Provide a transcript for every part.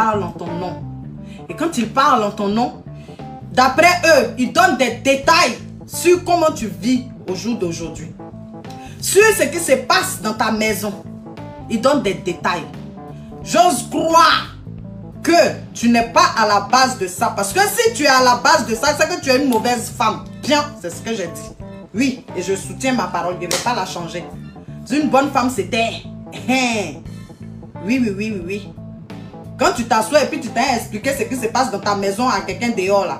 parlent en ton nom. Et quand ils parlent en ton nom, d'après eux, ils donnent des détails sur comment tu vis au jour d'aujourd'hui. Sur ce qui se passe dans ta maison. Ils donnent des détails. J'ose croire que tu n'es pas à la base de ça. Parce que si tu es à la base de ça, c'est que tu es une mauvaise femme. Bien, c'est ce que j'ai dit. Oui, et je soutiens ma parole. Je ne vais pas la changer. Une bonne femme, c'était... Oui, oui, oui, oui, oui. Quand tu t'assois et puis tu t'as expliqué ce qui se passe dans ta maison à quelqu'un dehors là.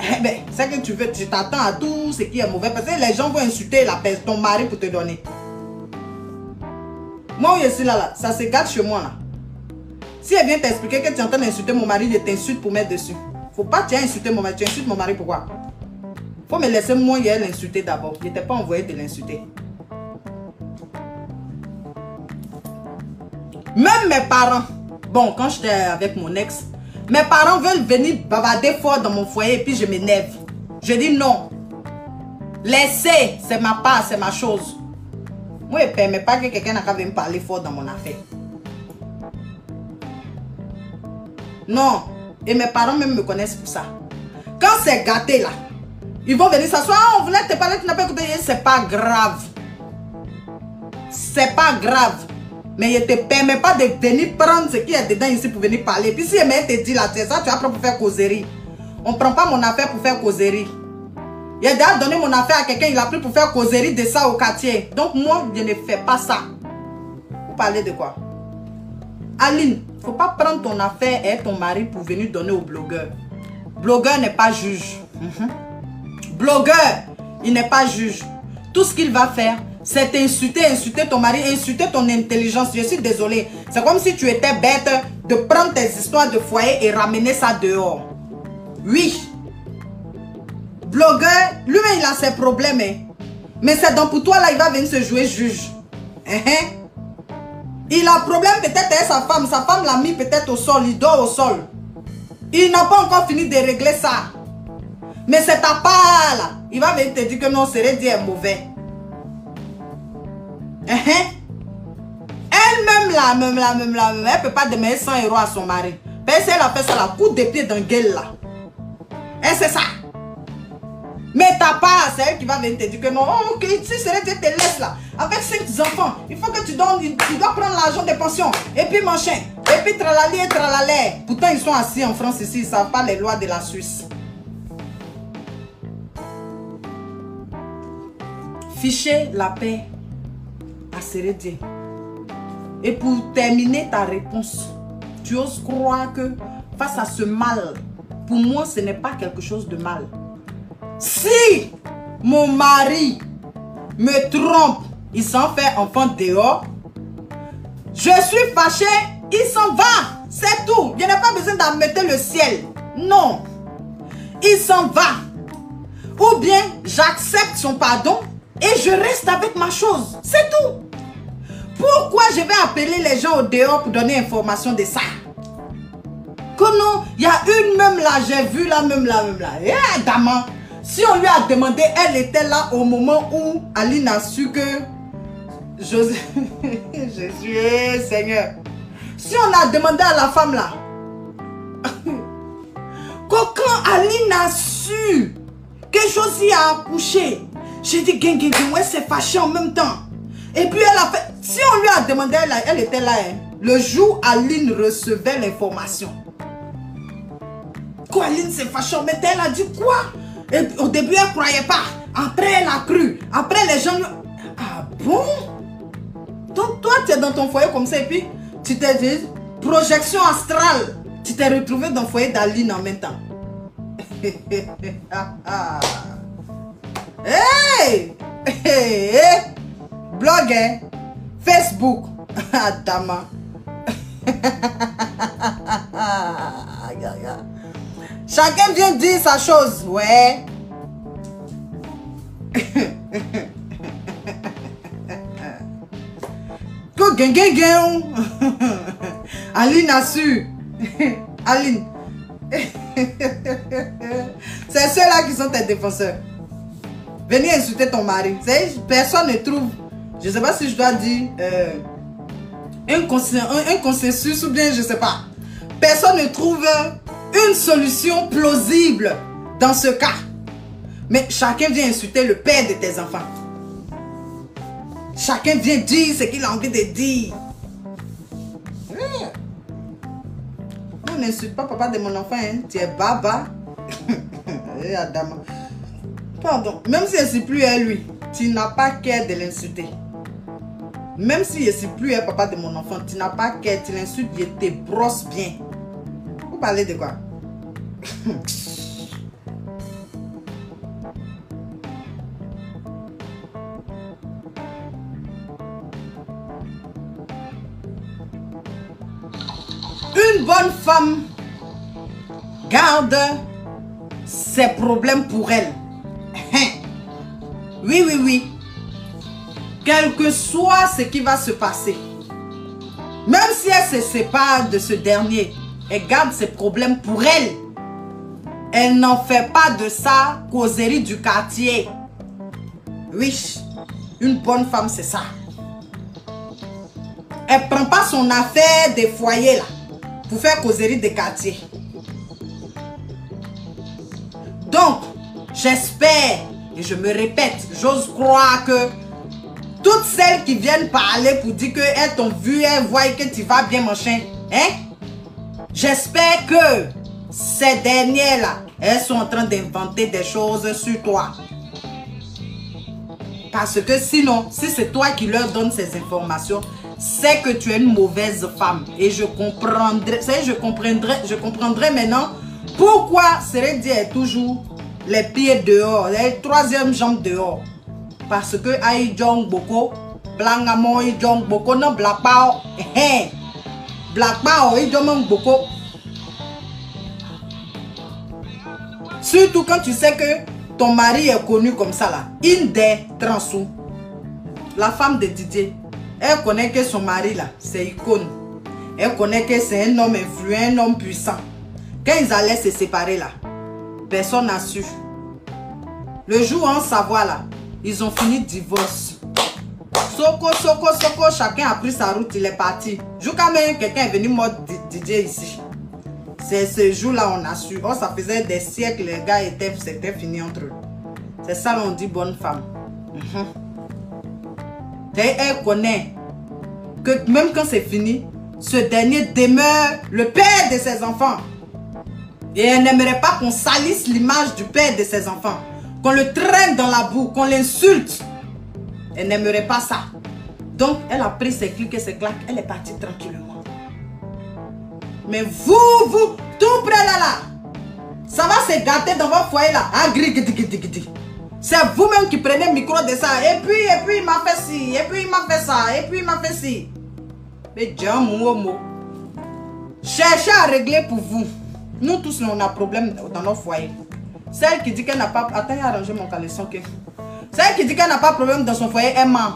Eh ben, c'est que tu veux, tu t'attends à tout ce qui est mauvais. Parce que les gens vont insulter la ton mari pour te donner. Moi, je suis là, là, ça se gâte chez moi là. Si elle vient t'expliquer que tu es en train d'insulter mon mari, je t'insulte pour mettre dessus. Faut pas tu as insulté mon mari, tu insultes mon mari pourquoi Faut me laisser moi hier l'insulter d'abord. Je n'étais pas envoyé de l'insulter. Même mes parents, bon, quand j'étais avec mon ex, mes parents veulent venir bavarder fort dans mon foyer et puis je m'énerve. Je dis non. Laissez, c'est ma part, c'est ma chose. Moi, je ne permets pas que quelqu'un n'aille me parler fort dans mon affaire. Non. Et mes parents même me connaissent pour ça. Quand c'est gâté là, ils vont venir s'asseoir. Ah, on voulait te parler, tu n'as pas écouté. C'est pas grave. C'est pas grave. Mais je ne te permets pas de venir prendre ce qui est dedans ici pour venir parler. Puis si je te dit là, c'est ça, tu apprends pour faire causerie. On ne prend pas mon affaire pour faire causerie. Il a déjà donné mon affaire à quelqu'un, il a pris pour faire causerie de ça au quartier. Donc moi, je ne fais pas ça. Vous parlez de quoi? Aline, il ne faut pas prendre ton affaire et ton mari pour venir donner au blogueur. Blogueur n'est pas juge. Mhm. Blogueur, il n'est pas juge. Tout ce qu'il va faire, c'est insulter, insulter ton mari, insulter ton intelligence. Je suis désolée. C'est comme si tu étais bête de prendre tes histoires de foyer et ramener ça dehors. Oui. Blogueur, lui-même, il a ses problèmes. Hein. Mais c'est donc pour toi, là, il va venir se jouer juge. Hein, hein? Il a problème peut-être avec sa femme. Sa femme l'a mis peut-être au sol. Il dort au sol. Il n'a pas encore fini de régler ça. Mais c'est ta part, là. Il va venir te dire que non, c'est est mauvais. Uh-huh. Elle-même là, même là, même là, elle ne peut pas demander 100 euros à son mari. Parce qu'elle a fait ça, la coup de pied dans gueule là. Et c'est ça. Mais ta part, c'est elle qui va venir te dire que non, oh, ok, si c'est te laisse là, avec 5 enfants, il faut que tu donnes, tu dois prendre l'argent des pensions, et puis machin, et puis tralali et tralalé. Pourtant, ils sont assis en France ici, ils savent pas les lois de la Suisse. Fichez la paix Sérédien. Et pour terminer ta réponse, tu oses croire que face à ce mal, pour moi, ce n'est pas quelque chose de mal. Si mon mari me trompe, il s'en fait enfant dehors, je suis fâché, il s'en va. C'est tout. Je n'ai pas besoin d'admettre le ciel. Non. Il s'en va. Ou bien j'accepte son pardon et je reste avec ma chose. C'est tout. Pourquoi je vais appeler les gens au dehors pour donner information de ça? Que non, il y a une même là, j'ai vu là, même là, même là. Eh, si on lui a demandé, elle était là au moment où Aline a su que José, Jésus, eh, Seigneur. Si on a demandé à la femme là, quand Aline a su que Josie a accouché, j'ai dit, gang, ouais, c'est fâché en même temps. Et puis elle a fait, si on lui a demandé, elle, elle était là, hein, le jour Aline recevait l'information. Quoi, Aline s'est fâchée, mais elle a dit quoi? Au début, elle ne croyait pas. Après, elle a cru. Après, les gens. Ah bon? Donc, toi, tu es dans ton foyer comme ça et puis tu t'es dit, projection astrale. Tu t'es retrouvé dans le foyer d'Aline en même temps. hey, hey, hey. Blog, hein? Facebook. Dama. Chacun vient dire sa chose. Ouais. Aline a su. Aline. C'est ceux-là qui sont tes défenseurs. Venez insulter ton mari. Personne ne trouve je ne sais pas si je dois dire euh, un, consensus ou bien je ne sais pas. personne ne trouve une solution plausible dans ce cas. Mais chacun vient insulter le père de tes enfants. Chacun vient dire ce qu'il a envie de dire. On n'insulte pas papa de mon enfant, hein. tu es baba. Eh. Pardon, même si je ne plus à lui, tu n'as pas qu'à de l'insulter. Même si je ne suis plus un papa de mon enfant, tu n'as pas qu'à, tu l'insultes, je te brosse bien. Vous parlez de quoi? Une bonne femme garde ses problèmes pour elle. Oui, oui, oui. Quel que soit ce qui va se passer, même si elle se sépare de ce dernier, elle garde ses problèmes pour elle. Elle n'en fait pas de ça causerie du quartier. Oui, une bonne femme, c'est ça. Elle prend pas son affaire des foyers là pour faire causerie des quartiers. Donc, j'espère, et je me répète, j'ose croire que toutes celles qui viennent parler pour dire qu'elles t'ont vu, elles voient que tu vas bien, machin, hein? J'espère que ces dernières-là, elles sont en train d'inventer des choses sur toi. Parce que sinon, si c'est toi qui leur donnes ces informations, c'est que tu es une mauvaise femme. Et je comprendrai, je comprendrai, je maintenant pourquoi Seredi est toujours les pieds dehors, les troisième jambe dehors. Parce que aïe jong boko, blangamo aïe jong boko non black pao, eh black pao aïe jong boko. Surtout quand tu sais que ton mari est connu comme ça là, une des transous, la femme de Didier, elle connaît que son mari là, c'est icône. Elle connaît que c'est un homme influent, un homme puissant. Quand ils allaient se séparer là, personne n'a su. Le jour en savoir là, ils ont fini divorce. Soko, soko, soko, chacun a pris sa route, il est parti. Jusqu'à même quelqu'un est venu mordre Didier ici. C'est ce jour-là on a su. Oh, ça faisait des siècles, les gars étaient, c'était fini entre eux. C'est ça l'on dit bonne femme. Mhm. Et elle connaît que même quand c'est fini, ce dernier demeure le père de ses enfants. Et elle n'aimerait pas qu'on salisse l'image du père de ses enfants. Qu'on le traîne dans la boue, qu'on l'insulte. Elle n'aimerait pas ça. Donc, elle a pris ses clics et ses claques. Elle est partie tranquillement. Mais vous, vous, tout près là, là, ça va se gâter dans votre foyer là. Ah, C'est vous-même qui prenez le micro de ça. Et puis, et puis, il m'a fait ci. Et puis, il m'a fait ça. Et puis, il m'a fait ci. Mais Dieu, mon mot. Cherchez à régler pour vous. Nous tous, on a problème dans nos foyers. Celle qui dit qu'elle n'a pas... Attends, j'ai arrangé mon caleçon. Celle qui dit qu'elle n'a pas de problème dans son foyer, elle ment.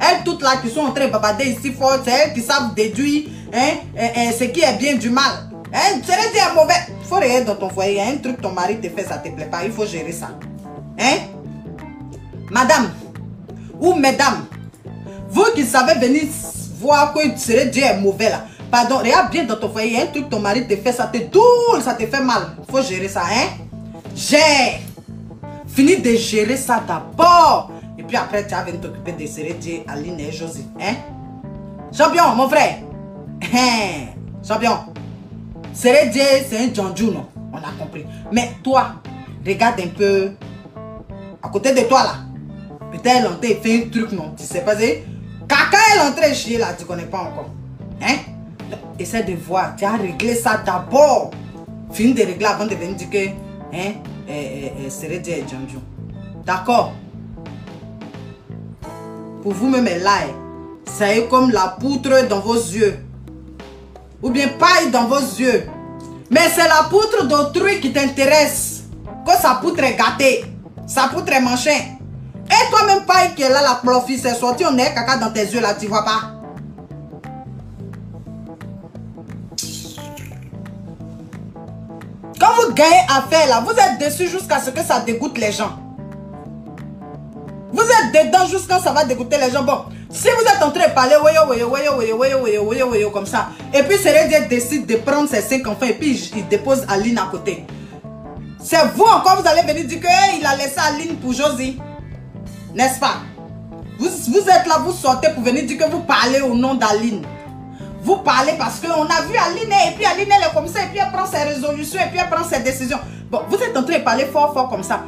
Elles toutes là qui sont en train de babader ici fort, c'est elles qui savent déduire hein, hein, hein, ce qui est bien du mal. Hein, c'est dire mauvais. Il faut regarder dans ton foyer. Il y a un truc ton mari te fait, ça te plaît pas. Il faut gérer ça. Hein? Madame ou mesdames, vous qui savez venir voir que Dieu est mauvais là. Pardon, regarde bien dans ton foyer. Il y a un truc ton mari te fait, ça te doule, ça te fait mal. Il faut gérer ça. Hein? Gère. Finis de gérer ça d'abord. Et puis après, tu vas venir t'occuper de Sérédier, Aline et Josie. Hein? Champion, mon frère. Hein? Champion. Sérédier, c'est un Djanjou, non? On a compris. Mais toi, regarde un peu à côté de toi là. Peut-être elle entrée fait un truc, non? Tu sais pas, c'est caca est entrée chier là, tu connais pas encore. Hein? Essaie de voir, tu as réglé ça d'abord. Finis de régler avant de venir dire que hein, eh, eh, Sérédia et Djanjou. D'accord Pour vous-même, là, c'est comme la poutre dans vos yeux. Ou bien paille dans vos yeux. Mais c'est la poutre d'autrui qui t'intéresse. Quand sa poutre est gâtée, sa poutre est machin. Et toi-même, paille qui est là, la profite, c'est sorti, on est caca dans tes yeux là, tu vois pas Quand vous gagnez affaire là, vous êtes dessus jusqu'à ce que ça dégoûte les gens. Vous êtes dedans jusqu'à ce que ça va dégoûter les gens. Bon, Si vous êtes en train de parler, comme ça, et puis Seredia décide de prendre ses cinq enfants et puis il dépose Aline à côté. C'est vous encore, vous allez venir dire qu'il a laissé Aline pour Josie. N'est-ce pas? Vous, vous êtes là, vous sortez pour venir dire que vous parlez au nom d'Aline. Vous parlez parce qu'on a vu Aline et puis Aline elle est comme ça et puis elle prend ses résolutions et puis elle prend ses décisions. Bon, vous êtes en train de parler fort fort comme ça.